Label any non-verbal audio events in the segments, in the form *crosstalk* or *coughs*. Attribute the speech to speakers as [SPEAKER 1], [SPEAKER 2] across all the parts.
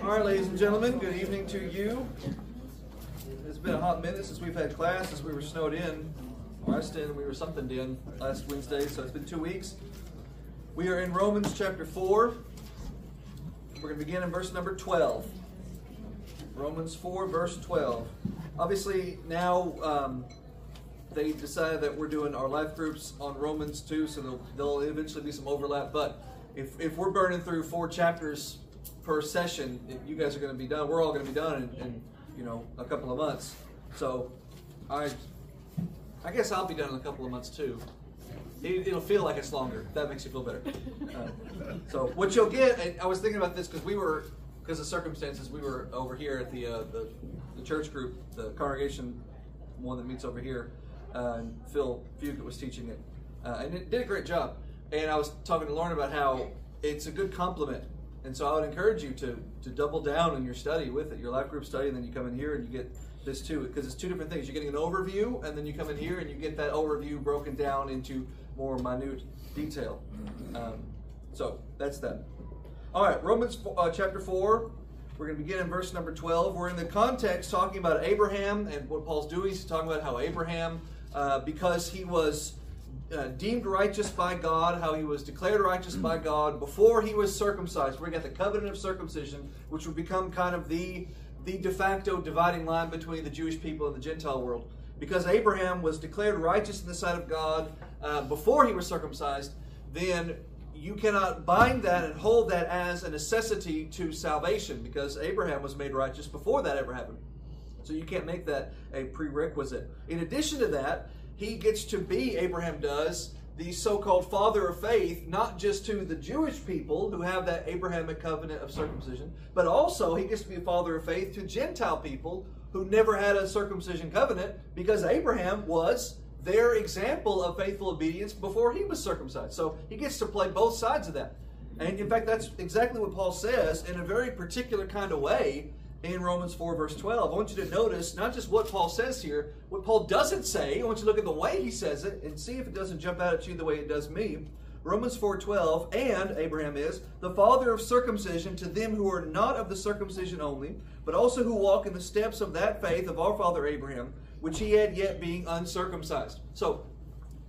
[SPEAKER 1] All right, ladies and gentlemen, good evening to you. It's been a hot minute since we've had class, since we were snowed in. Rest in, we were something in last Wednesday, so it's been two weeks. We are in Romans chapter 4. We're going to begin in verse number 12. Romans 4, verse 12. Obviously, now um, they decided that we're doing our life groups on Romans 2, so there'll, there'll eventually be some overlap. But if, if we're burning through four chapters per session, you guys are going to be done. We're all going to be done in, in, you know a couple of months. So I I guess I'll be done in a couple of months too. It, will feel like it's longer. That makes you feel better. Uh, so what you'll get, I was thinking about this because we were because of circumstances we were over here at the, uh, the the church group, the congregation one that meets over here. Uh, and Phil Fugit was teaching it, uh, and it did a great job. And I was talking to Lauren about how it's a good compliment and so I would encourage you to to double down in your study with it, your life group study, and then you come in here and you get this too, because it's two different things. You're getting an overview, and then you come in here and you get that overview broken down into more minute detail. Um, so that's that. All right, Romans uh, chapter 4. We're going to begin in verse number 12. We're in the context talking about Abraham, and what Paul's doing He's talking about how Abraham, uh, because he was uh, deemed righteous by God, how he was declared righteous by God before he was circumcised. We got the covenant of circumcision, which would become kind of the the de facto dividing line between the Jewish people and the Gentile world. Because Abraham was declared righteous in the sight of God uh, before he was circumcised, then you cannot bind that and hold that as a necessity to salvation because Abraham was made righteous before that ever happened. So you can't make that a prerequisite. In addition to that, he gets to be, Abraham does, the so called father of faith, not just to the Jewish people who have that Abrahamic covenant of circumcision, but also he gets to be a father of faith to Gentile people who never had a circumcision covenant because Abraham was their example of faithful obedience before he was circumcised. So he gets to play both sides of that. And in fact, that's exactly what Paul says in a very particular kind of way in Romans 4, verse 12. I want you to notice not just what Paul says here, what Paul doesn't say. I want you to look at the way he says it and see if it doesn't jump out at you the way it does me. Romans 4:12 and Abraham is the father of circumcision to them who are not of the circumcision only but also who walk in the steps of that faith of our father Abraham which he had yet being uncircumcised. So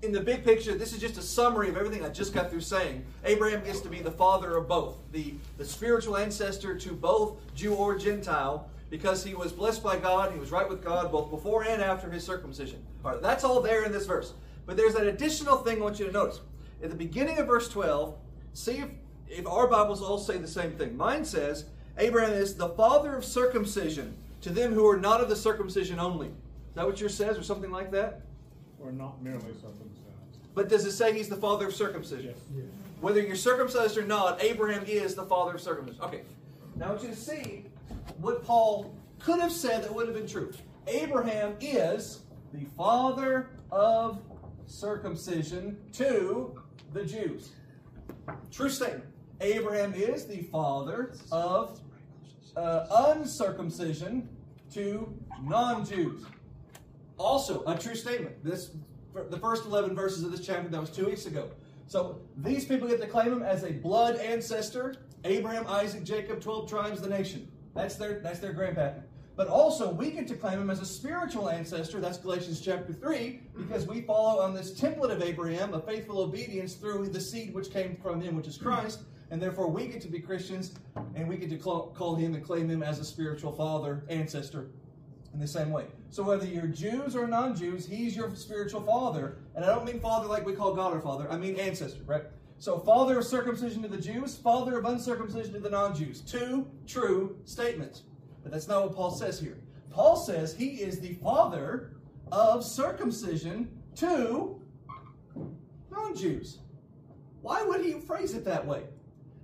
[SPEAKER 1] in the big picture, this is just a summary of everything I just got through saying. Abraham gets to be the father of both, the, the spiritual ancestor to both Jew or Gentile, because he was blessed by God, he was right with God both before and after his circumcision. All right, that's all there in this verse. But there's an additional thing I want you to notice. At the beginning of verse 12, see if, if our Bibles all say the same thing. Mine says, Abraham is the father of circumcision to them who are not of the circumcision only. Is that what yours says, or something like that?
[SPEAKER 2] Or not merely circumcised.
[SPEAKER 1] But does it say he's the father of circumcision? Yes. Whether you're circumcised or not, Abraham is the father of circumcision. Okay. Now I want you to see what Paul could have said that would have been true. Abraham is the father of circumcision to the Jews. True statement. Abraham is the father of uh, uncircumcision to non Jews. Also, a true statement. This the first 11 verses of this chapter that was two weeks ago. So these people get to claim him as a blood ancestor. Abraham, Isaac, Jacob, 12 tribes the nation. That's their, that's their grandpappy. But also, we get to claim him as a spiritual ancestor. That's Galatians chapter 3, because we follow on this template of Abraham, a faithful obedience through the seed which came from him, which is Christ. And therefore, we get to be Christians, and we get to call, call him and claim him as a spiritual father, ancestor, in the same way. So whether you're Jews or non-Jews, he's your spiritual father. And I don't mean father like we call God our father. I mean ancestor, right? So father of circumcision to the Jews, father of uncircumcision to the non-Jews. Two true statements. But that's not what Paul says here. Paul says he is the father of circumcision to non-Jews. Why would he phrase it that way?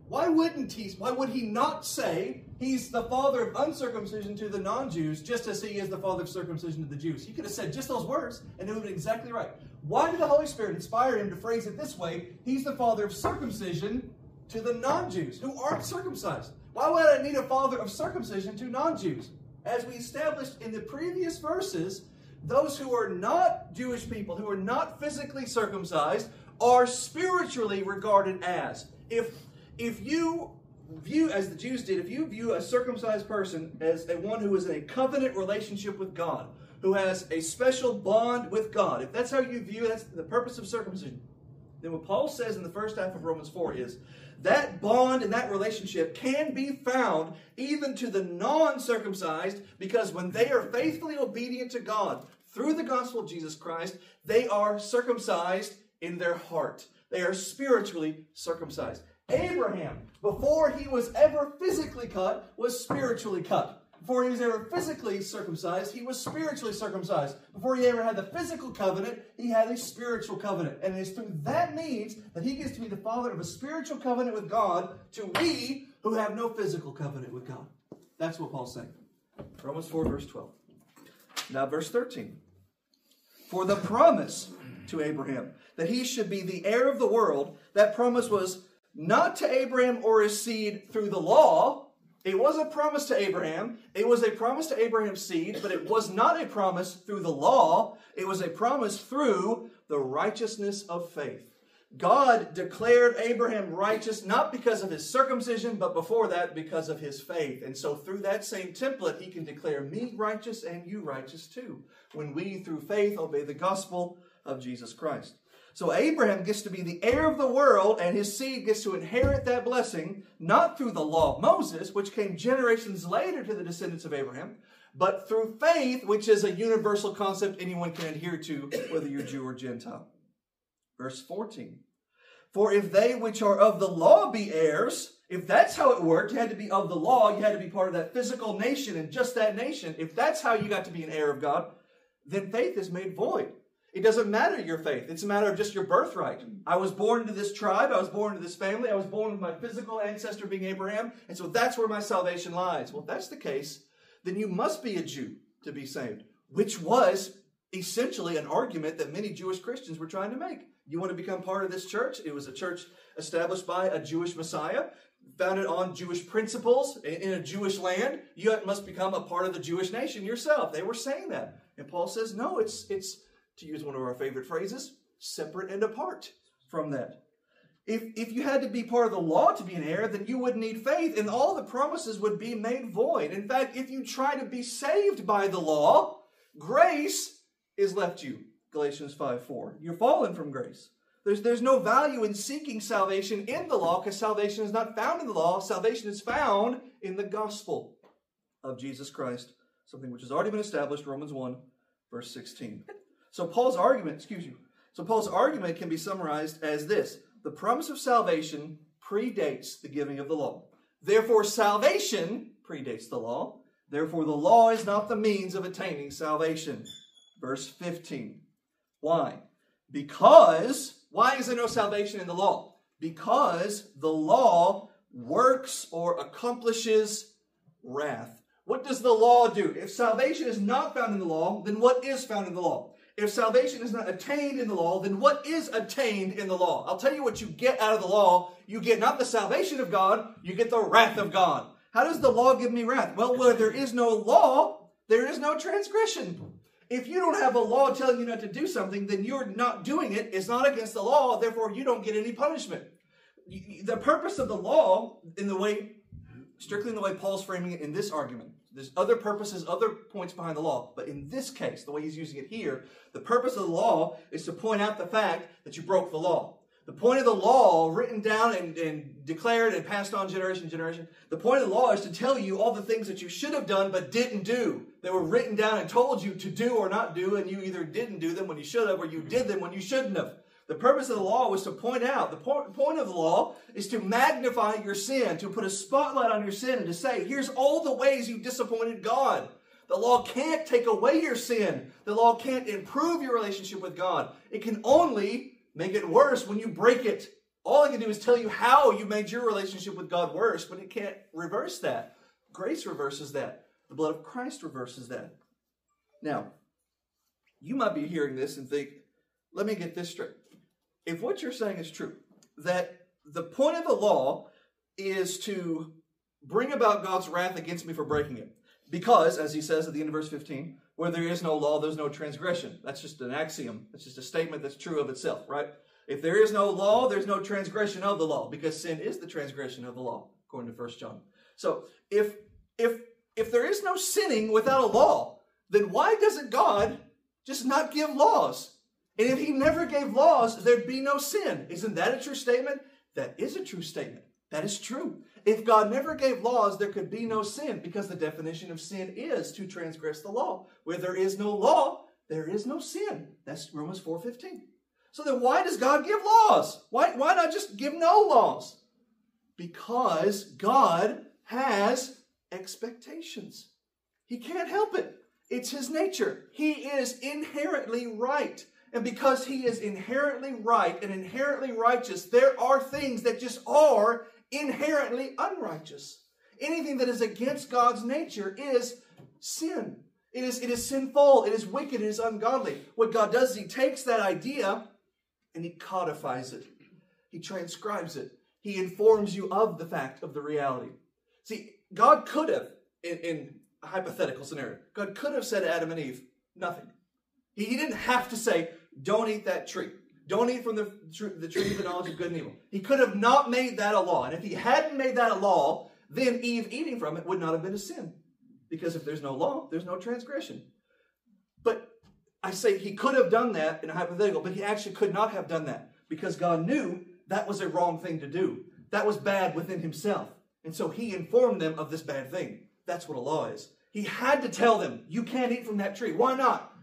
[SPEAKER 1] Why wouldn't he? Why would he not say he's the father of uncircumcision to the non-Jews, just as he is the father of circumcision to the Jews? He could have said just those words and it would have been exactly right. Why did the Holy Spirit inspire him to phrase it this way? He's the father of circumcision to the non-Jews who aren't circumcised. Why would I need a father of circumcision to non-Jews? As we established in the previous verses, those who are not Jewish people, who are not physically circumcised, are spiritually regarded as. If if you view, as the Jews did, if you view a circumcised person as a one who is in a covenant relationship with God, who has a special bond with God, if that's how you view that's the purpose of circumcision, then what Paul says in the first half of Romans 4 is that bond and that relationship can be found even to the non circumcised because when they are faithfully obedient to God through the gospel of Jesus Christ, they are circumcised in their heart. They are spiritually circumcised. Abraham, before he was ever physically cut, was spiritually cut. Before he was ever physically circumcised, he was spiritually circumcised. Before he ever had the physical covenant, he had a spiritual covenant. And it is through that means that he gets to be the father of a spiritual covenant with God to we who have no physical covenant with God. That's what Paul's saying. Romans 4, verse 12. Now, verse 13. For the promise to Abraham that he should be the heir of the world, that promise was not to Abraham or his seed through the law. It was a promise to Abraham. It was a promise to Abraham's seed, but it was not a promise through the law. It was a promise through the righteousness of faith. God declared Abraham righteous not because of his circumcision, but before that because of his faith. And so, through that same template, he can declare me righteous and you righteous too, when we, through faith, obey the gospel of Jesus Christ. So Abraham gets to be the heir of the world, and his seed gets to inherit that blessing, not through the law of Moses, which came generations later to the descendants of Abraham, but through faith, which is a universal concept anyone can adhere to, whether you're Jew or Gentile. Verse 14. For if they which are of the law be heirs, if that's how it worked, you had to be of the law, you had to be part of that physical nation and just that nation. If that's how you got to be an heir of God, then faith is made void. It doesn't matter your faith. It's a matter of just your birthright. I was born into this tribe. I was born into this family. I was born with my physical ancestor being Abraham. And so that's where my salvation lies. Well, if that's the case, then you must be a Jew to be saved, which was essentially an argument that many Jewish Christians were trying to make. You want to become part of this church? It was a church established by a Jewish Messiah, founded on Jewish principles in a Jewish land. You must become a part of the Jewish nation yourself. They were saying that. And Paul says, no, it's, it's, to use one of our favorite phrases, separate and apart from that. If, if you had to be part of the law to be an heir, then you would need faith, and all the promises would be made void. In fact, if you try to be saved by the law, grace is left you. Galatians 5 4. You're fallen from grace. There's, there's no value in seeking salvation in the law because salvation is not found in the law. Salvation is found in the gospel of Jesus Christ, something which has already been established, Romans 1, verse 16. So Paul's argument, excuse you, so Paul's argument can be summarized as this the promise of salvation predates the giving of the law. Therefore, salvation predates the law. Therefore, the law is not the means of attaining salvation. Verse 15. Why? Because, why is there no salvation in the law? Because the law works or accomplishes wrath. What does the law do? If salvation is not found in the law, then what is found in the law? If salvation is not attained in the law, then what is attained in the law? I'll tell you what you get out of the law. You get not the salvation of God, you get the wrath of God. How does the law give me wrath? Well, where there is no law, there is no transgression. If you don't have a law telling you not to do something, then you're not doing it. It's not against the law, therefore you don't get any punishment. The purpose of the law, in the way, strictly in the way Paul's framing it in this argument, there's other purposes, other points behind the law. But in this case, the way he's using it here, the purpose of the law is to point out the fact that you broke the law. The point of the law, written down and, and declared and passed on generation to generation, the point of the law is to tell you all the things that you should have done but didn't do. They were written down and told you to do or not do, and you either didn't do them when you should have or you did them when you shouldn't have. The purpose of the law was to point out, the point of the law is to magnify your sin, to put a spotlight on your sin, and to say, here's all the ways you disappointed God. The law can't take away your sin. The law can't improve your relationship with God. It can only make it worse when you break it. All it can do is tell you how you made your relationship with God worse, but it can't reverse that. Grace reverses that. The blood of Christ reverses that. Now, you might be hearing this and think, let me get this straight. If what you're saying is true, that the point of the law is to bring about God's wrath against me for breaking it, because, as he says at the end of verse 15, where there is no law, there's no transgression. That's just an axiom. That's just a statement that's true of itself, right? If there is no law, there's no transgression of the law, because sin is the transgression of the law. according to First John. So if if if there is no sinning without a law, then why doesn't God just not give laws? And if he never gave laws, there'd be no sin. Isn't that a true statement? That is a true statement. That is true. If God never gave laws, there could be no sin because the definition of sin is to transgress the law. Where there is no law, there is no sin. That's Romans 4:15. So then why does God give laws? Why, why not just give no laws? Because God has expectations. He can't help it. It's his nature. He is inherently right. And because he is inherently right and inherently righteous, there are things that just are inherently unrighteous. Anything that is against God's nature is sin. It is, it is sinful, it is wicked, it is ungodly. What God does is he takes that idea and he codifies it. He transcribes it. He informs you of the fact of the reality. See, God could have, in, in a hypothetical scenario, God could have said to Adam and Eve, nothing. He, he didn't have to say, don't eat that tree. Don't eat from the, the tree of the knowledge of good and evil. He could have not made that a law. And if he hadn't made that a law, then Eve eating from it would not have been a sin. Because if there's no law, there's no transgression. But I say he could have done that in a hypothetical, but he actually could not have done that because God knew that was a wrong thing to do. That was bad within himself. And so he informed them of this bad thing. That's what a law is. He had to tell them, you can't eat from that tree. Why not?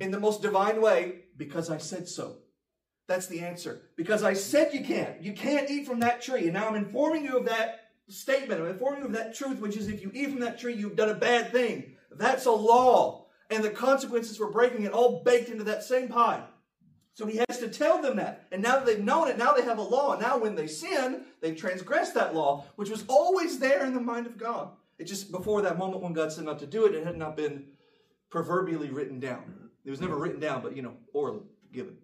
[SPEAKER 1] In the most divine way, because I said so. That's the answer. Because I said you can't. You can't eat from that tree. And now I'm informing you of that statement. I'm informing you of that truth, which is if you eat from that tree, you've done a bad thing. That's a law. And the consequences for breaking it all baked into that same pie. So he has to tell them that. And now that they've known it, now they have a law. And now when they sin, they've transgressed that law, which was always there in the mind of God. It just before that moment when God said not to do it, it had not been proverbially written down. It was never written down, but you know, orally given.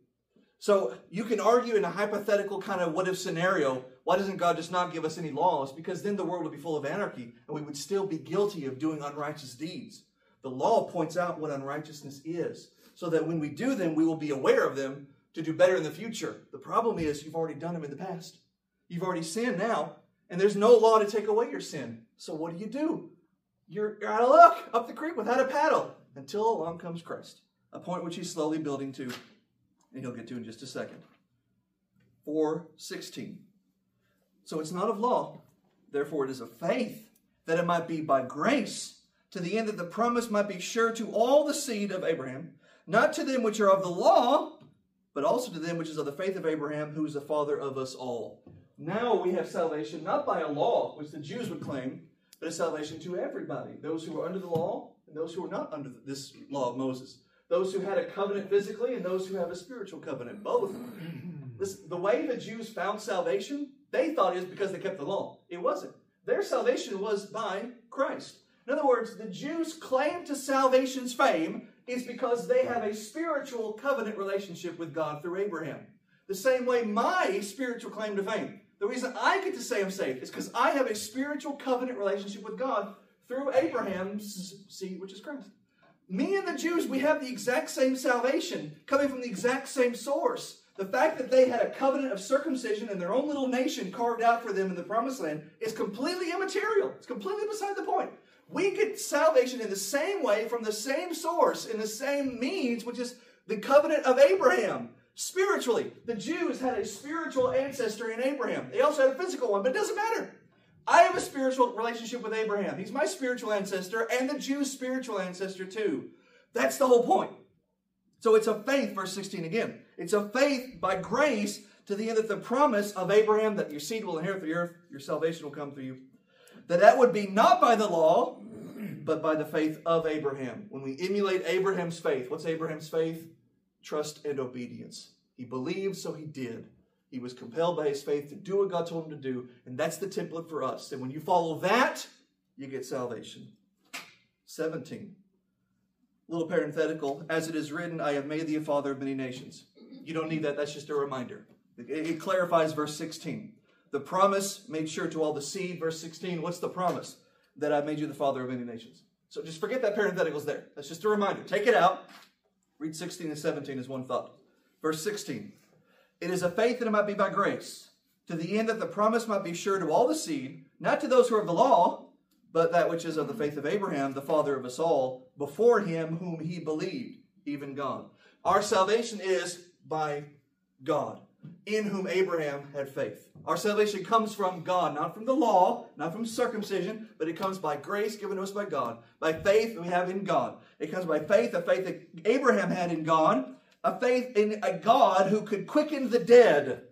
[SPEAKER 1] So you can argue in a hypothetical kind of what if scenario, why doesn't God just not give us any laws? Because then the world would be full of anarchy and we would still be guilty of doing unrighteous deeds. The law points out what unrighteousness is so that when we do them, we will be aware of them to do better in the future. The problem is you've already done them in the past. You've already sinned now, and there's no law to take away your sin. So what do you do? You're, you're out of luck up the creek without a paddle until along comes Christ, a point which he's slowly building to, and he'll get to in just a second. 416. So it's not of law, therefore it is of faith, that it might be by grace, to the end that the promise might be sure to all the seed of Abraham not to them which are of the law, but also to them which is of the faith of Abraham, who is the father of us all. Now we have salvation not by a law, which the Jews would claim, but a salvation to everybody those who are under the law and those who are not under this law of Moses. Those who had a covenant physically and those who have a spiritual covenant, both. The way the Jews found salvation, they thought it was because they kept the law. It wasn't. Their salvation was by Christ. In other words, the Jews claim to salvation's fame is because they have a spiritual covenant relationship with God through Abraham. The same way my spiritual claim to fame. The reason I get to say I'm saved is because I have a spiritual covenant relationship with God through Abraham's seed, which is Christ. Me and the Jews, we have the exact same salvation coming from the exact same source. The fact that they had a covenant of circumcision and their own little nation carved out for them in the promised land is completely immaterial. It's completely beside the point. We get salvation in the same way from the same source, in the same means, which is the covenant of Abraham. Spiritually, the Jews had a spiritual ancestor in Abraham. They also had a physical one, but it doesn't matter. I have a spiritual relationship with Abraham. He's my spiritual ancestor and the Jews' spiritual ancestor too. That's the whole point. So it's a faith, verse 16 again. It's a faith by grace to the end that the promise of Abraham that your seed will inherit the earth, your salvation will come through you, that that would be not by the law, but by the faith of Abraham. When we emulate Abraham's faith, what's Abraham's faith? Trust and obedience. He believed, so he did. He was compelled by his faith to do what God told him to do, and that's the template for us. And when you follow that, you get salvation. 17. Little parenthetical, as it is written, I have made thee a father of many nations. You don't need that, that's just a reminder. It clarifies verse 16. The promise made sure to all the seed. Verse 16, what's the promise? That I have made you the father of many nations. So just forget that parenthetical's there. That's just a reminder. Take it out. Read 16 and 17 as one thought. Verse 16. It is a faith that it might be by grace. to the end that the promise might be sure to all the seed, not to those who are of the law, but that which is of the faith of Abraham, the father of us all, before him whom he believed, even God. Our salvation is by God, in whom Abraham had faith. Our salvation comes from God, not from the law, not from circumcision, but it comes by grace given to us by God. By faith we have in God. It comes by faith, a faith that Abraham had in God, a faith in a God who could quicken the dead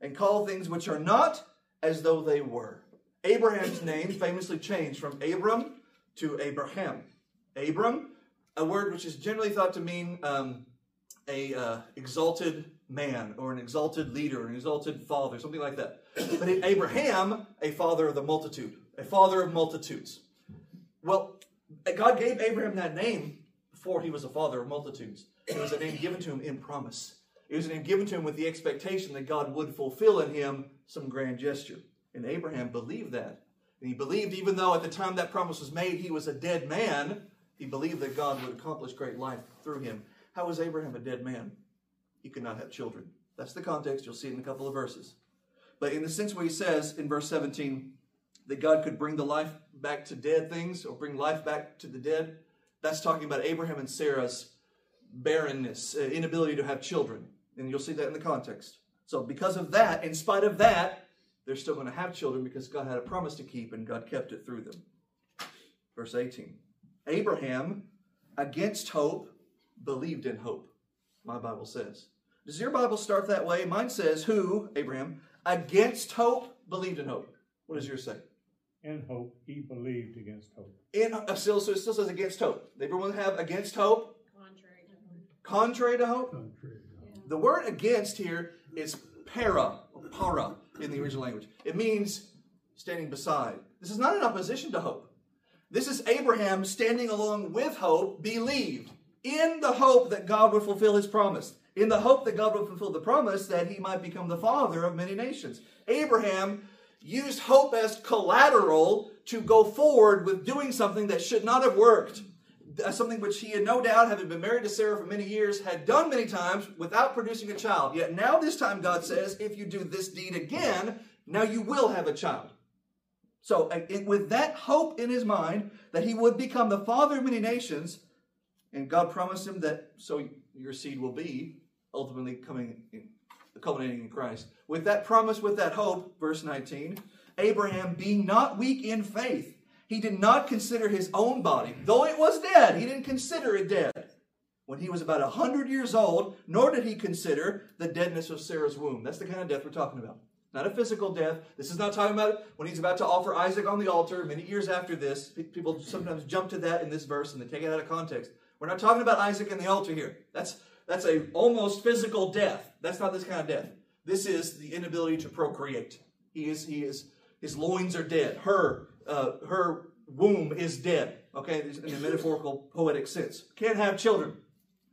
[SPEAKER 1] and call things which are not as though they were. Abraham's name famously changed from Abram to Abraham. Abram, a word which is generally thought to mean um, a uh, exalted man or an exalted leader, an exalted father, something like that. But in Abraham, a father of the multitude, a father of multitudes. Well, God gave Abraham that name before he was a father of multitudes. It was a name given to him in promise. It was a name given to him with the expectation that God would fulfill in him some grand gesture. And Abraham believed that. And he believed, even though at the time that promise was made, he was a dead man, he believed that God would accomplish great life through him. How was Abraham a dead man? He could not have children. That's the context. You'll see it in a couple of verses. But in the sense where he says in verse 17 that God could bring the life back to dead things or bring life back to the dead, that's talking about Abraham and Sarah's barrenness, uh, inability to have children. And you'll see that in the context. So, because of that, in spite of that, they're still going to have children because God had a promise to keep and God kept it through them. Verse 18 Abraham, against hope, believed in hope, my Bible says. Does your Bible start that way? Mine says, Who, Abraham, against hope, believed in hope. What does yours say?
[SPEAKER 2] In hope, he believed against hope.
[SPEAKER 1] In uh, still, so it still says against hope. Everyone have against hope? Contrary to hope. Contrary to hope? The word against here is para, para in the original language. It means standing beside. This is not in opposition to hope. This is Abraham standing along with hope, believed in the hope that God would fulfill his promise, in the hope that God would fulfill the promise that he might become the father of many nations. Abraham used hope as collateral to go forward with doing something that should not have worked. Uh, something which he had no doubt, having been married to Sarah for many years, had done many times without producing a child. Yet now, this time, God says, if you do this deed again, now you will have a child. So, uh, with that hope in his mind that he would become the father of many nations, and God promised him that so your seed will be ultimately coming, in, culminating in Christ. With that promise, with that hope, verse 19, Abraham being not weak in faith, he did not consider his own body, though it was dead, he didn't consider it dead. When he was about a hundred years old, nor did he consider the deadness of Sarah's womb. That's the kind of death we're talking about. Not a physical death. This is not talking about when he's about to offer Isaac on the altar many years after this. People sometimes jump to that in this verse and they take it out of context. We're not talking about Isaac and the altar here. That's, that's a almost physical death. That's not this kind of death. This is the inability to procreate. He is, he is, his loins are dead. Her, uh, her womb is dead. Okay, in a metaphorical, poetic sense. Can't have children.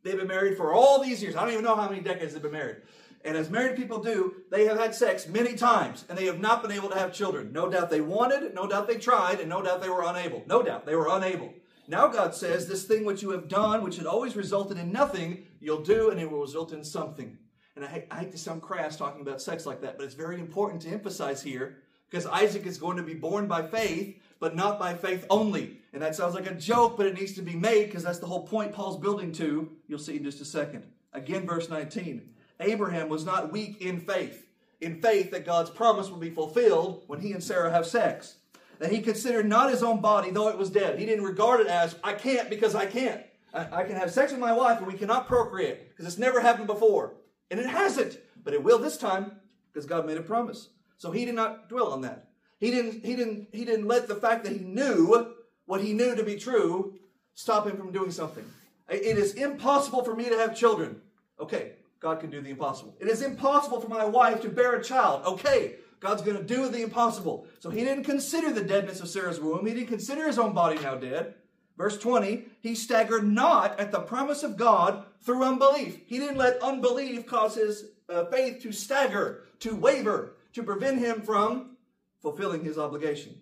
[SPEAKER 1] They've been married for all these years. I don't even know how many decades they've been married. And as married people do, they have had sex many times and they have not been able to have children. No doubt they wanted, no doubt they tried, and no doubt they were unable. No doubt they were unable. Now God says, This thing which you have done, which had always resulted in nothing, you'll do and it will result in something. And I hate, I hate to sound crass talking about sex like that, but it's very important to emphasize here because Isaac is going to be born by faith, but not by faith only. And that sounds like a joke, but it needs to be made because that's the whole point Paul's building to. You'll see in just a second. Again, verse 19 Abraham was not weak in faith, in faith that God's promise would be fulfilled when he and Sarah have sex that he considered not his own body, though it was dead. He didn't regard it as, I can't because I can't. I, I can have sex with my wife, but we cannot procreate because it's never happened before. And it hasn't, but it will this time because God made a promise. So he did not dwell on that. He didn't, he didn't, he didn't let the fact that he knew what he knew to be true stop him from doing something. It is impossible for me to have children. Okay, God can do the impossible. It is impossible for my wife to bear a child. Okay, God's going to do the impossible. So he didn't consider the deadness of Sarah's womb. He didn't consider his own body now dead. Verse 20, he staggered not at the promise of God through unbelief. He didn't let unbelief cause his uh, faith to stagger, to waver, to prevent him from fulfilling his obligation.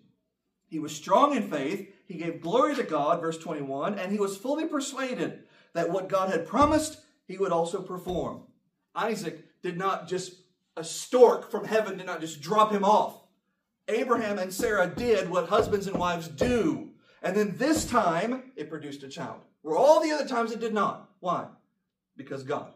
[SPEAKER 1] He was strong in faith. He gave glory to God, verse 21, and he was fully persuaded that what God had promised, he would also perform. Isaac did not just a stork from heaven did not just drop him off. Abraham and Sarah did what husbands and wives do. And then this time, it produced a child. Where all the other times it did not. Why? Because God.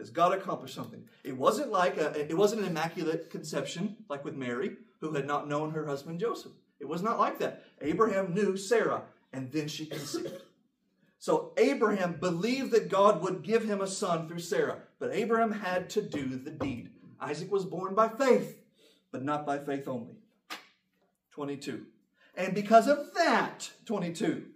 [SPEAKER 1] Because God accomplished something. It wasn't like a, it wasn't an immaculate conception like with Mary, who had not known her husband Joseph. It was not like that. Abraham knew Sarah, and then she conceived. So Abraham believed that God would give him a son through Sarah, but Abraham had to do the deed. Isaac was born by faith, but not by faith only. 22. And because of that, 22,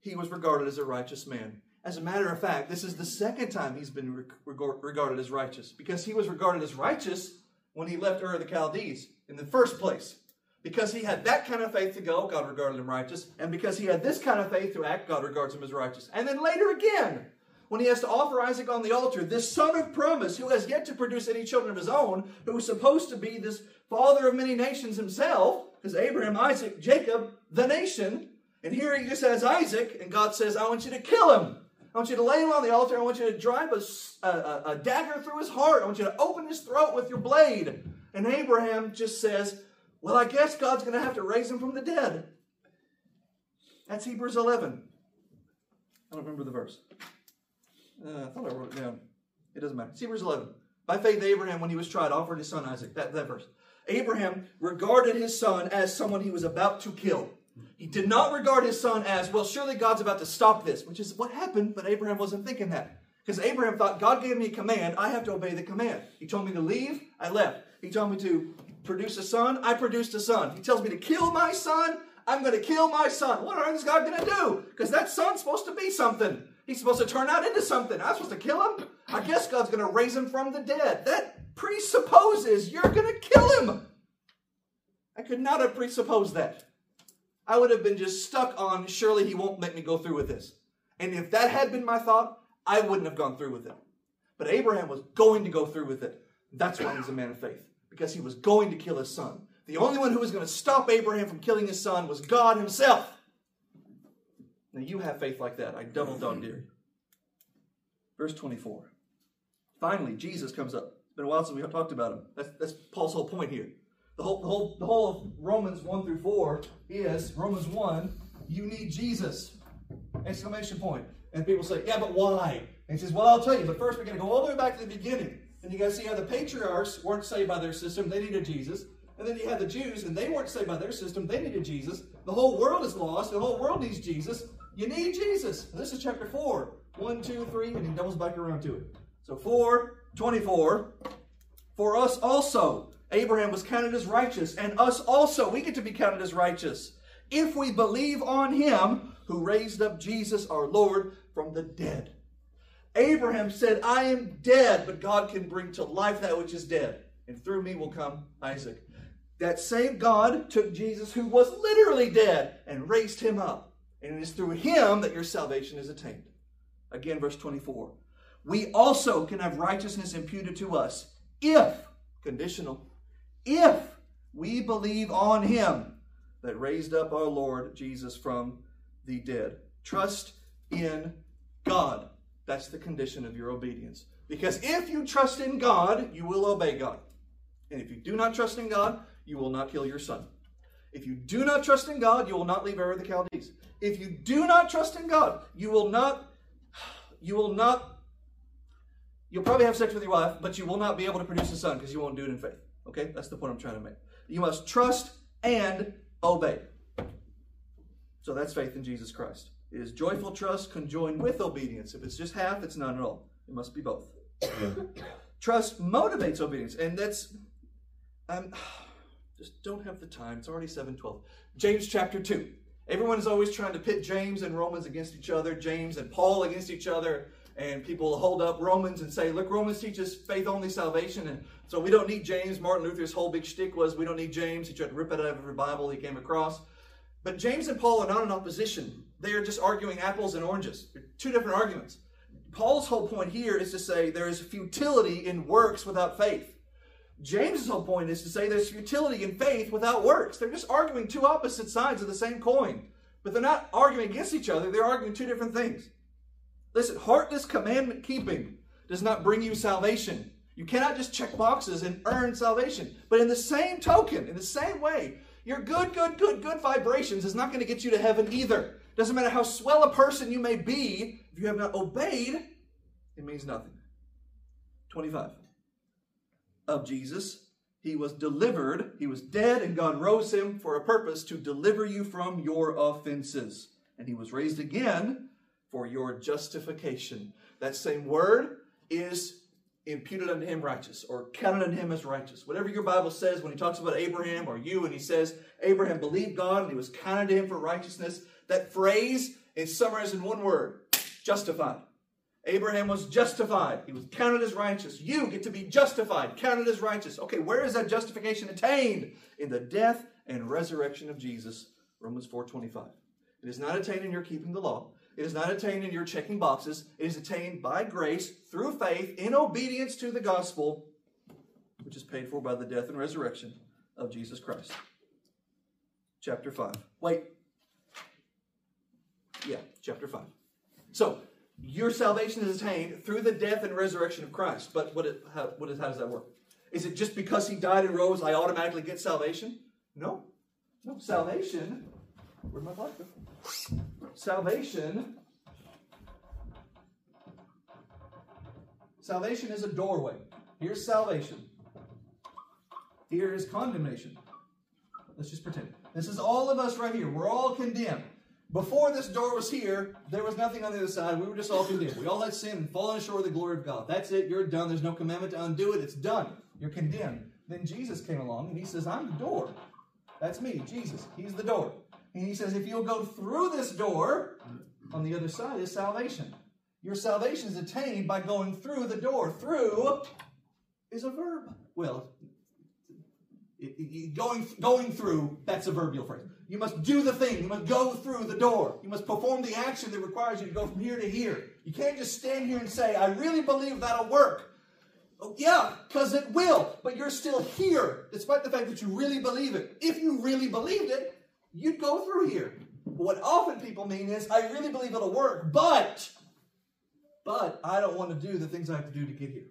[SPEAKER 1] he was regarded as a righteous man. As a matter of fact, this is the second time he's been regarded as righteous because he was regarded as righteous when he left Ur of the Chaldees in the first place. Because he had that kind of faith to go, God regarded him righteous. And because he had this kind of faith to act, God regards him as righteous. And then later again, when he has to offer Isaac on the altar, this son of promise, who has yet to produce any children of his own, who is supposed to be this father of many nations himself, because Abraham, Isaac, Jacob, the nation. And here he just has Isaac, and God says, I want you to kill him. I want you to lay him on the altar. I want you to drive a, a, a dagger through his heart. I want you to open his throat with your blade. And Abraham just says, well, I guess God's going to have to raise him from the dead. That's Hebrews 11. I don't remember the verse. Uh, I thought I wrote it down. It doesn't matter. It's Hebrews 11. By faith, Abraham, when he was tried, offered his son Isaac. That, that verse. Abraham regarded his son as someone he was about to kill. He did not regard his son as, well, surely God's about to stop this, which is what happened, but Abraham wasn't thinking that. Because Abraham thought, God gave me a command, I have to obey the command. He told me to leave, I left. He told me to produce a son, I produced a son. He tells me to kill my son, I'm going to kill my son. What on earth is God going to do? Because that son's supposed to be something. He's supposed to turn out into something. I'm supposed to kill him? I guess God's going to raise him from the dead. That presupposes you're going to kill him. I could not have presupposed that. I would have been just stuck on, surely he won't let me go through with this. And if that had been my thought, I wouldn't have gone through with it. But Abraham was going to go through with it. That's why he's a man of faith because he was going to kill his son. The only one who was going to stop Abraham from killing his son was God himself. Now you have faith like that. I double dog dare you. Verse 24. Finally, Jesus comes up. It's been a while since we talked about him. That's, that's Paul's whole point here. The whole, the, whole, the whole of Romans 1 through 4 is Romans 1, you need Jesus. Exclamation point. And people say, yeah, but why? And he says, well, I'll tell you, but first we're going to go all the way back to the beginning. And you got to see how the patriarchs weren't saved by their system, they needed Jesus. And then you have the Jews, and they weren't saved by their system, they needed Jesus. The whole world is lost, the whole world needs Jesus. You need Jesus. This is chapter 4. 1, 2, 3, and he doubles back around to it. So 4, 24. For us also, Abraham was counted as righteous, and us also, we get to be counted as righteous. If we believe on him who raised up Jesus our Lord from the dead. Abraham said, I am dead, but God can bring to life that which is dead. And through me will come Isaac. That same God took Jesus, who was literally dead, and raised him up. And it is through him that your salvation is attained. Again, verse 24. We also can have righteousness imputed to us if, conditional, if we believe on him that raised up our Lord Jesus from the dead. Trust in God. That's the condition of your obedience. Because if you trust in God, you will obey God. And if you do not trust in God, you will not kill your son. If you do not trust in God, you will not leave Ur of the Chaldees. If you do not trust in God, you will not, you will not, you'll probably have sex with your wife, but you will not be able to produce a son because you won't do it in faith. Okay? That's the point I'm trying to make. You must trust and obey. So that's faith in Jesus Christ. It is joyful trust conjoined with obedience. If it's just half, it's none at all. It must be both. *coughs* trust motivates obedience, and that's um, *sighs* just don't have the time. It's already 712. James chapter 2. Everyone is always trying to pit James and Romans against each other, James and Paul against each other, and people hold up Romans and say, look, Romans teaches faith only salvation, and so we don't need James. Martin Luther's whole big shtick was we don't need James. He tried to rip it out of every Bible he came across. But James and Paul are not in opposition. They are just arguing apples and oranges. They're two different arguments. Paul's whole point here is to say there is futility in works without faith. James's whole point is to say there's futility in faith without works. They're just arguing two opposite sides of the same coin. But they're not arguing against each other, they're arguing two different things. Listen, heartless commandment keeping does not bring you salvation. You cannot just check boxes and earn salvation. But in the same token, in the same way, your good, good, good, good vibrations is not going to get you to heaven either. Doesn't matter how swell a person you may be, if you have not obeyed, it means nothing. 25. Of Jesus, he was delivered, he was dead, and God rose him for a purpose to deliver you from your offenses. And he was raised again for your justification. That same word is imputed unto him righteous or counted unto him as righteous. Whatever your Bible says when he talks about Abraham or you and he says Abraham believed God and he was counted to him for righteousness, that phrase is summarized in one word justified. Abraham was justified. He was counted as righteous. You get to be justified, counted as righteous. Okay, where is that justification attained? In the death and resurrection of Jesus. Romans 4:25. It is not attained in your keeping the law. It is not attained in your checking boxes. It is attained by grace through faith in obedience to the gospel, which is paid for by the death and resurrection of Jesus Christ. Chapter 5. Wait. Yeah, chapter 5. So, your salvation is attained through the death and resurrection of Christ. But what, it, how, what is, how does that work? Is it just because he died and rose, I automatically get salvation? No. No, salvation. Where'd my blood go? Salvation. Salvation is a doorway. Here's salvation. Here is condemnation. Let's just pretend. This is all of us right here. We're all condemned. Before this door was here, there was nothing on the other side. We were just all condemned. We all had sin fallen short of the glory of God. That's it. You're done. There's no commandment to undo it. It's done. You're condemned. Then Jesus came along and he says, I'm the door. That's me, Jesus. He's the door. And he says, if you'll go through this door, on the other side is salvation. Your salvation is attained by going through the door. Through is a verb. Well, going, going through, that's a verbial phrase. You must do the thing. You must go through the door. You must perform the action that requires you to go from here to here. You can't just stand here and say, I really believe that'll work. Oh, yeah, because it will, but you're still here, despite the fact that you really believe it. If you really believed it, you'd go through here. What often people mean is, I really believe it'll work, but, but I don't want to do the things I have to do to get here.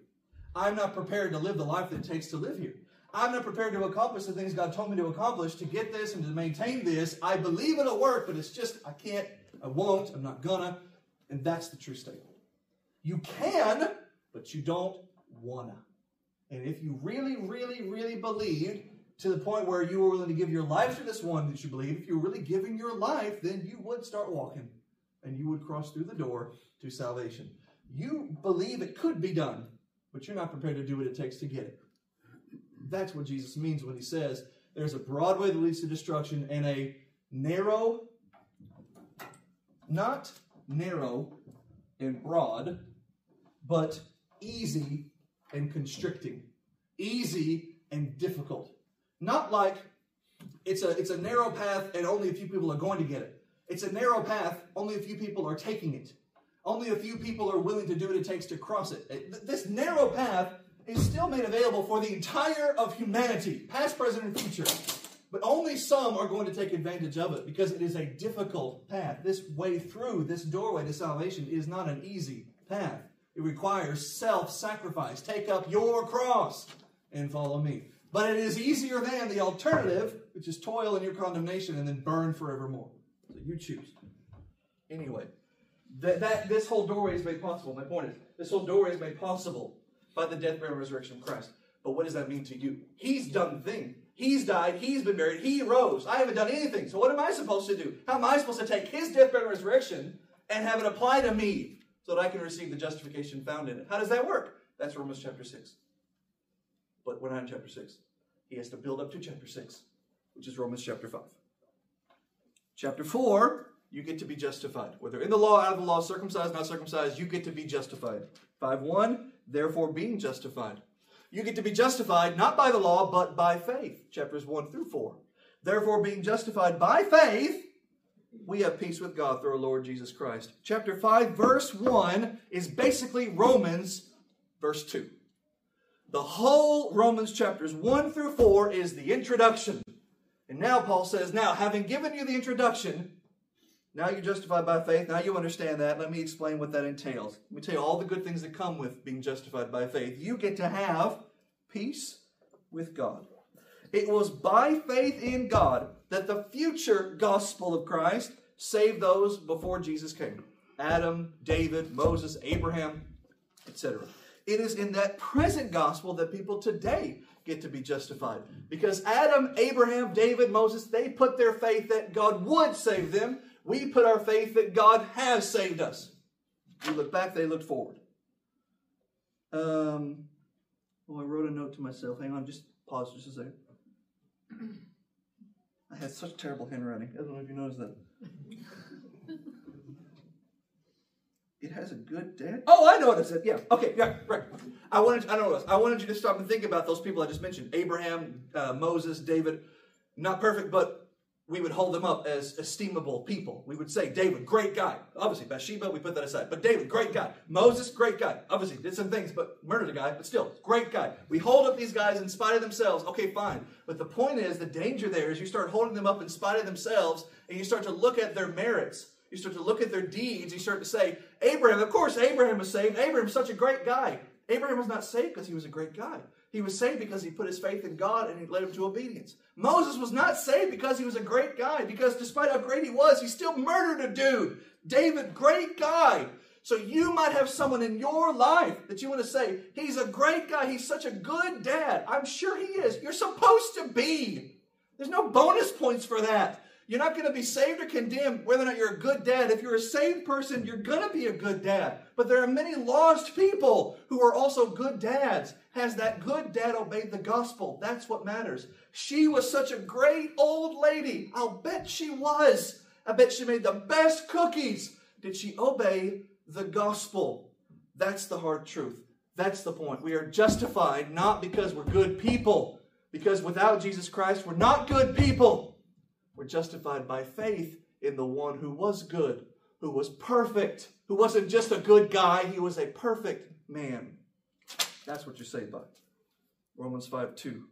[SPEAKER 1] I'm not prepared to live the life that it takes to live here. I'm not prepared to accomplish the things God told me to accomplish to get this and to maintain this. I believe it'll work, but it's just, I can't, I won't, I'm not gonna. And that's the true statement. You can, but you don't wanna. And if you really, really, really believed to the point where you were willing to give your life to this one that you believe, if you were really giving your life, then you would start walking and you would cross through the door to salvation. You believe it could be done, but you're not prepared to do what it takes to get it. That's what Jesus means when he says there's a broad way that leads to destruction and a narrow, not narrow and broad, but easy and constricting. Easy and difficult. Not like it's a, it's a narrow path and only a few people are going to get it. It's a narrow path, only a few people are taking it. Only a few people are willing to do what it takes to cross it. This narrow path is still made available for the entire of humanity, past, present, and future. But only some are going to take advantage of it because it is a difficult path. This way through, this doorway to salvation is not an easy path. It requires self sacrifice. Take up your cross and follow me. But it is easier than the alternative, which is toil in your condemnation and then burn forevermore. So you choose. Anyway, that, that this whole doorway is made possible. My point is, this whole doorway is made possible by the death, burial, and resurrection of Christ. But what does that mean to you? He's done the thing. He's died. He's been buried. He rose. I haven't done anything. So what am I supposed to do? How am I supposed to take his death, burial, and resurrection and have it apply to me so that I can receive the justification found in it? How does that work? That's Romans chapter 6. But we're not in chapter 6. He has to build up to chapter 6, which is Romans chapter 5. Chapter 4, you get to be justified. Whether in the law, out of the law, circumcised, not circumcised, you get to be justified. 5 1, therefore being justified. You get to be justified not by the law, but by faith. Chapters 1 through 4. Therefore, being justified by faith, we have peace with God through our Lord Jesus Christ. Chapter 5, verse 1 is basically Romans, verse 2. The whole Romans chapters 1 through 4 is the introduction. And now Paul says, Now, having given you the introduction, Now you're justified by faith. Now you understand that. Let me explain what that entails. Let me tell you all the good things that come with being justified by faith. You get to have peace with God. It was by faith in God that the future gospel of Christ saved those before Jesus came Adam, David, Moses, Abraham, etc. It is in that present gospel that people today get to be justified. Because Adam, Abraham, David, Moses, they put their faith that God would save them. We put our faith that God has saved us. We look back, they looked forward. Um, well, I wrote a note to myself. Hang on, just pause just a second. I had such terrible handwriting. I don't know if you noticed that. It has a good dad. Oh, I noticed it. Yeah. Okay. Yeah. Right. I wanted. I know. I wanted you to stop and think about those people I just mentioned: Abraham, uh, Moses, David. Not perfect, but we would hold them up as estimable people. We would say, David, great guy. Obviously, Bathsheba, we put that aside. But David, great guy. Moses, great guy. Obviously, did some things, but murdered a guy, but still, great guy. We hold up these guys in spite of themselves. Okay, fine. But the point is, the danger there is you start holding them up in spite of themselves, and you start to look at their merits. You start to look at their deeds. You start to say, Abraham, of course, Abraham was saved. Abraham's such a great guy. Abraham was not saved because he was a great guy. He was saved because he put his faith in God and he led him to obedience. Moses was not saved because he was a great guy, because despite how great he was, he still murdered a dude. David, great guy. So you might have someone in your life that you want to say, he's a great guy, he's such a good dad. I'm sure he is. You're supposed to be. There's no bonus points for that. You're not going to be saved or condemned whether or not you're a good dad. If you're a saved person, you're going to be a good dad. But there are many lost people who are also good dads. Has that good dad obeyed the gospel? That's what matters. She was such a great old lady. I'll bet she was. I bet she made the best cookies. Did she obey the gospel? That's the hard truth. That's the point. We are justified not because we're good people, because without Jesus Christ, we're not good people. We're justified by faith in the one who was good, who was perfect, who wasn't just a good guy, he was a perfect man. That's what you're saved by. Romans 5 2.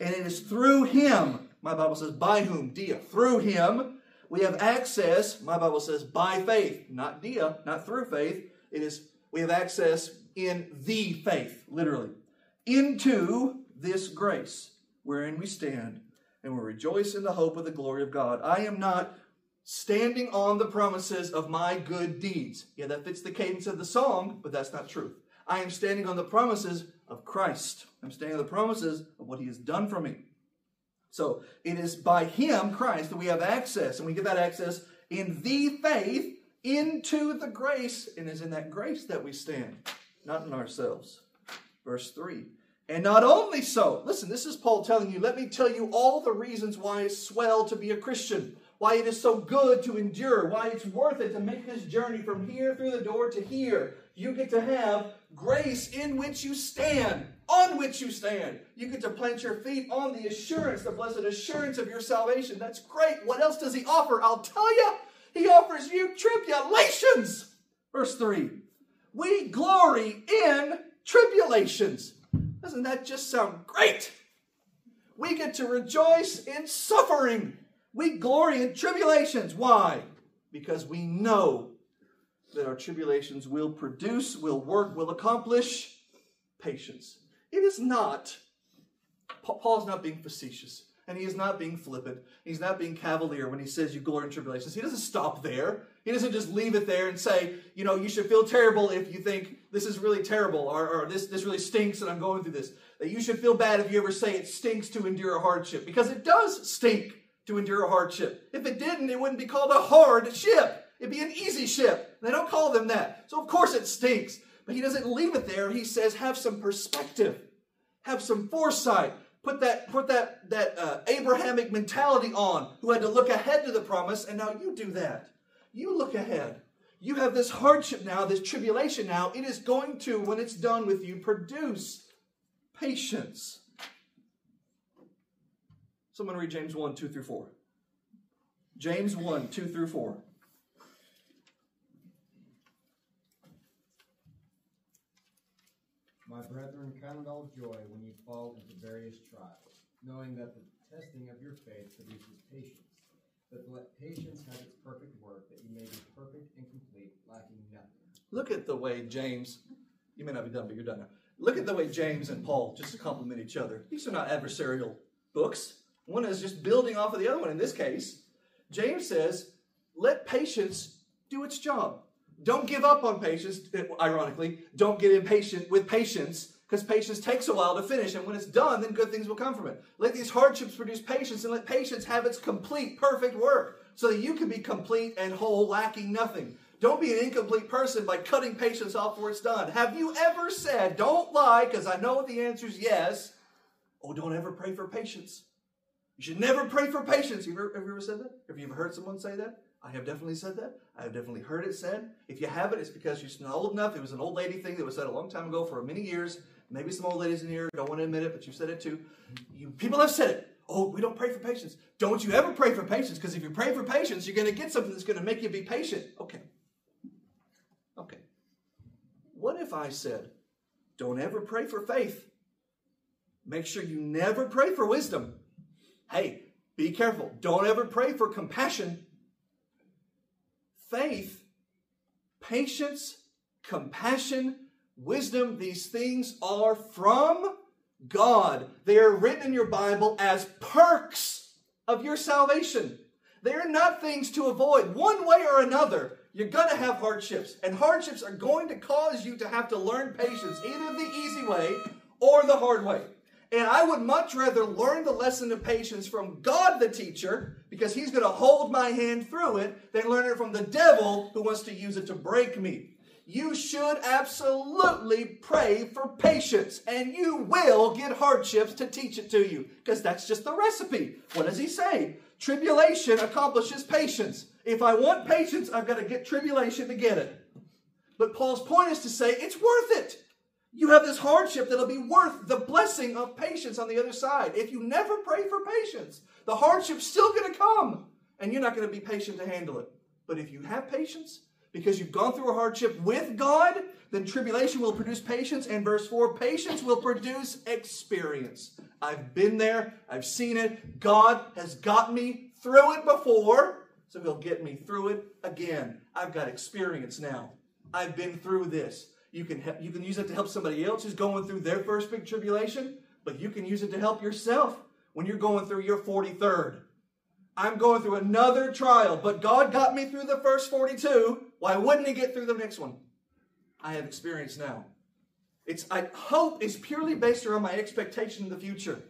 [SPEAKER 1] And it is through him, my Bible says, by whom? Dia. Through him, we have access, my Bible says, by faith, not dia, not through faith. It is, we have access in the faith, literally, into this grace wherein we stand and we rejoice in the hope of the glory of God. I am not standing on the promises of my good deeds. Yeah, that fits the cadence of the song, but that's not truth. I am standing on the promises of Christ. I'm standing on the promises of what he has done for me. So it is by him, Christ, that we have access, and we get that access in the faith into the grace, and is in that grace that we stand, not in ourselves. Verse 3 and not only so, listen, this is Paul telling you, let me tell you all the reasons why it's swell to be a Christian, why it is so good to endure, why it's worth it to make this journey from here through the door to here. You get to have grace in which you stand, on which you stand. You get to plant your feet on the assurance, the blessed assurance of your salvation. That's great. What else does he offer? I'll tell you. He offers you tribulations. Verse 3 We glory in tribulations doesn't that just sound great? We get to rejoice in suffering. We glory in tribulations. Why? Because we know that our tribulations will produce, will work, will accomplish patience. It is not, Paul's not being facetious. And he is not being flippant. He's not being cavalier when he says you glory in tribulations. He doesn't stop there. He doesn't just leave it there and say, you know, you should feel terrible if you think this is really terrible or, or this, this really stinks and I'm going through this. That you should feel bad if you ever say it stinks to endure a hardship because it does stink to endure a hardship. If it didn't, it wouldn't be called a hard ship. It'd be an easy ship. They don't call them that. So, of course, it stinks. But he doesn't leave it there. He says, have some perspective, have some foresight, put that put that that uh, Abrahamic mentality on, who had to look ahead to the promise, and now you do that. You look ahead. You have this hardship now, this tribulation now. It is going to, when it's done with you, produce patience. Someone read James 1, 2 through 4. James 1, 2 through 4.
[SPEAKER 3] My brethren, count it all joy when you fall into various trials, knowing that the testing of your faith produces patience. But let patience have its perfect work, that you may be perfect and complete, lacking nothing.
[SPEAKER 1] Look at the way James, you may not be done, but you're done now. Look at the way James and Paul just complement each other. These are not adversarial books. One is just building off of the other one. In this case, James says, let patience do its job. Don't give up on patience, ironically. Don't get impatient with patience because patience takes a while to finish. And when it's done, then good things will come from it. Let these hardships produce patience and let patience have its complete, perfect work so that you can be complete and whole, lacking nothing. Don't be an incomplete person by cutting patience off where it's done. Have you ever said, don't lie, because I know the answer is yes. Oh, don't ever pray for patience. You should never pray for patience. Have you ever, have you ever said that? Have you ever heard someone say that? I have definitely said that. I have definitely heard it said. If you haven't, it's because you're not old enough. It was an old lady thing that was said a long time ago for many years. Maybe some old ladies in here don't want to admit it, but you said it too. You, people have said it. Oh, we don't pray for patience. Don't you ever pray for patience, because if you pray for patience, you're going to get something that's going to make you be patient. Okay. Okay. What if I said, don't ever pray for faith? Make sure you never pray for wisdom. Hey, be careful. Don't ever pray for compassion. Faith, patience, compassion, wisdom, these things are from God. They are written in your Bible as perks of your salvation. They are not things to avoid. One way or another, you're going to have hardships, and hardships are going to cause you to have to learn patience, either the easy way or the hard way. And I would much rather learn the lesson of patience from God, the teacher, because he's going to hold my hand through it, than learn it from the devil who wants to use it to break me. You should absolutely pray for patience, and you will get hardships to teach it to you, because that's just the recipe. What does he say? Tribulation accomplishes patience. If I want patience, I've got to get tribulation to get it. But Paul's point is to say it's worth it. You have this hardship that'll be worth the blessing of patience on the other side. If you never pray for patience, the hardship's still going to come, and you're not going to be patient to handle it. But if you have patience, because you've gone through a hardship with God, then tribulation will produce patience. And verse 4 patience will produce experience. I've been there, I've seen it. God has got me through it before, so He'll get me through it again. I've got experience now. I've been through this. You can, you can use it to help somebody else who's going through their first big tribulation, but you can use it to help yourself when you're going through your 43rd. I'm going through another trial, but God got me through the first 42. Why wouldn't He get through the next one? I have experience now. It's I, hope is purely based around my expectation in the future.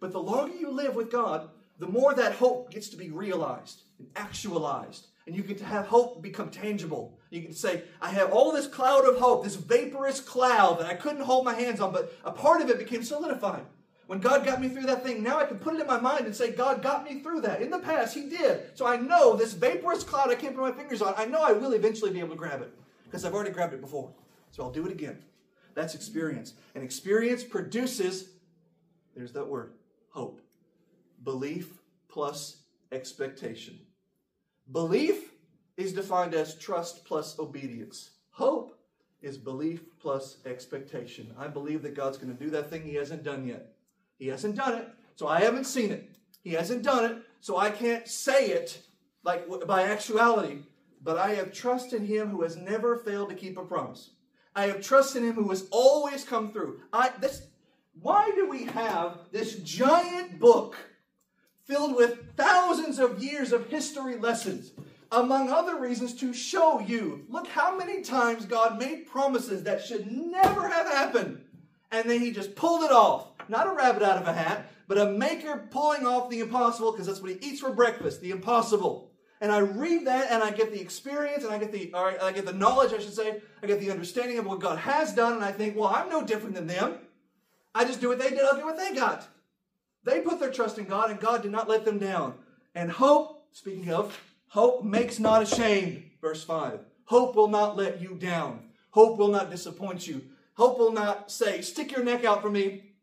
[SPEAKER 1] But the longer you live with God, the more that hope gets to be realized and actualized. And you get to have hope become tangible. You can say, I have all this cloud of hope, this vaporous cloud that I couldn't hold my hands on, but a part of it became solidified. When God got me through that thing, now I can put it in my mind and say, God got me through that. In the past, He did. So I know this vaporous cloud I can't put my fingers on, I know I will eventually be able to grab it because I've already grabbed it before. So I'll do it again. That's experience. And experience produces, there's that word, hope. Belief plus expectation. Belief is defined as trust plus obedience. Hope is belief plus expectation. I believe that God's going to do that thing He hasn't done yet. He hasn't done it, so I haven't seen it. He hasn't done it, so I can't say it like by actuality. But I have trust in Him who has never failed to keep a promise. I have trust in Him who has always come through. I this why do we have this giant book filled with thousands of years of history lessons? Among other reasons, to show you look how many times God made promises that should never have happened. And then he just pulled it off. Not a rabbit out of a hat, but a maker pulling off the impossible because that's what he eats for breakfast, the impossible. And I read that and I get the experience and I get the, or I get the knowledge, I should say. I get the understanding of what God has done. And I think, well, I'm no different than them. I just do what they did, I'll do what they got. They put their trust in God and God did not let them down. And hope, speaking of, hope makes not ashamed. Verse 5. Hope will not let you down. Hope will not disappoint you. Hope will not say, stick your neck out for me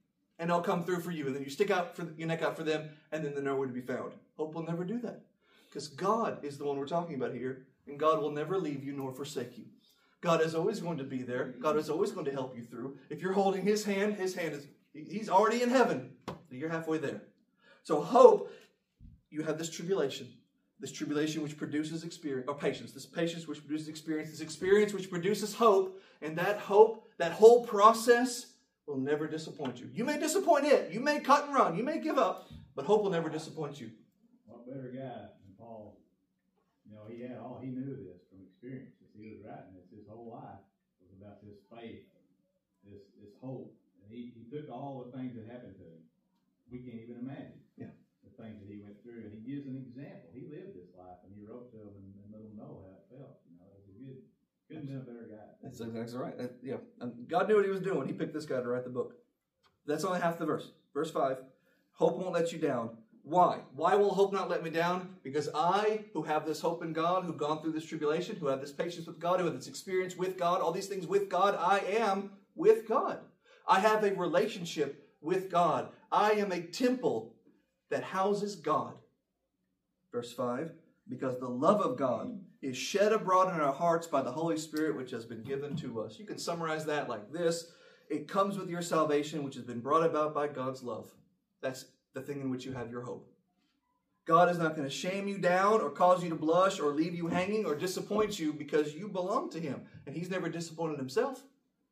[SPEAKER 1] and I'll come through for you. And then you stick out for your neck out for them and then they're nowhere to be found. Hope will never do that. Because God is the one we're talking about here, and God will never leave you nor forsake you. God is always going to be there. God is always going to help you through. If you're holding His hand, His hand is, He's already in heaven. You're halfway there. So hope, you have this tribulation. This tribulation which produces experience, or patience, this patience which produces experience, this experience which produces hope, and that hope, that whole process will never disappoint you. You may disappoint it, you may cut and run, you may give up, but hope will never disappoint you.
[SPEAKER 4] What better guy than Paul? You know, he had all, he knew this from experience. As he was writing this, his whole life was about this faith, this, this hope. And he, he took all the things that happened to him. We can't even imagine.
[SPEAKER 1] Yeah.
[SPEAKER 4] The things that he went through. And he gives an example. He lived this life and he wrote to them and, and let them know how it felt. You know, it was a good, couldn't have been a better guy.
[SPEAKER 1] That's exactly right. That- yeah, and God knew what He was doing. He picked this guy to write the book. That's only half the verse. Verse five: Hope won't let you down. Why? Why will hope not let me down? Because I, who have this hope in God, who've gone through this tribulation, who have this patience with God, who have this experience with God, all these things with God, I am with God. I have a relationship with God. I am a temple that houses God. Verse 5 Because the love of God is shed abroad in our hearts by the Holy Spirit, which has been given to us. You can summarize that like this it comes with your salvation, which has been brought about by God's love. That's the thing in which you have your hope. God is not going to shame you down or cause you to blush or leave you hanging or disappoint you because you belong to Him. And He's never disappointed Himself.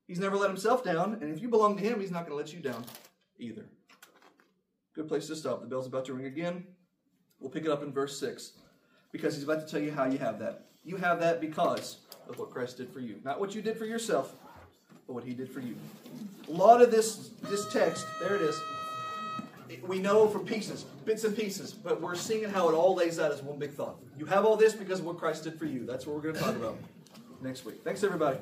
[SPEAKER 1] He's never let Himself down. And if you belong to Him, He's not going to let you down either. Good place to stop. The bell's about to ring again. We'll pick it up in verse 6 because He's about to tell you how you have that. You have that because of what Christ did for you. Not what you did for yourself, but what He did for you. A lot of this, this text, there it is we know from pieces, bits and pieces, but we're seeing how it all lays out as one big thought. You have all this because of what Christ did for you. That's what we're going to talk about next week. Thanks, everybody.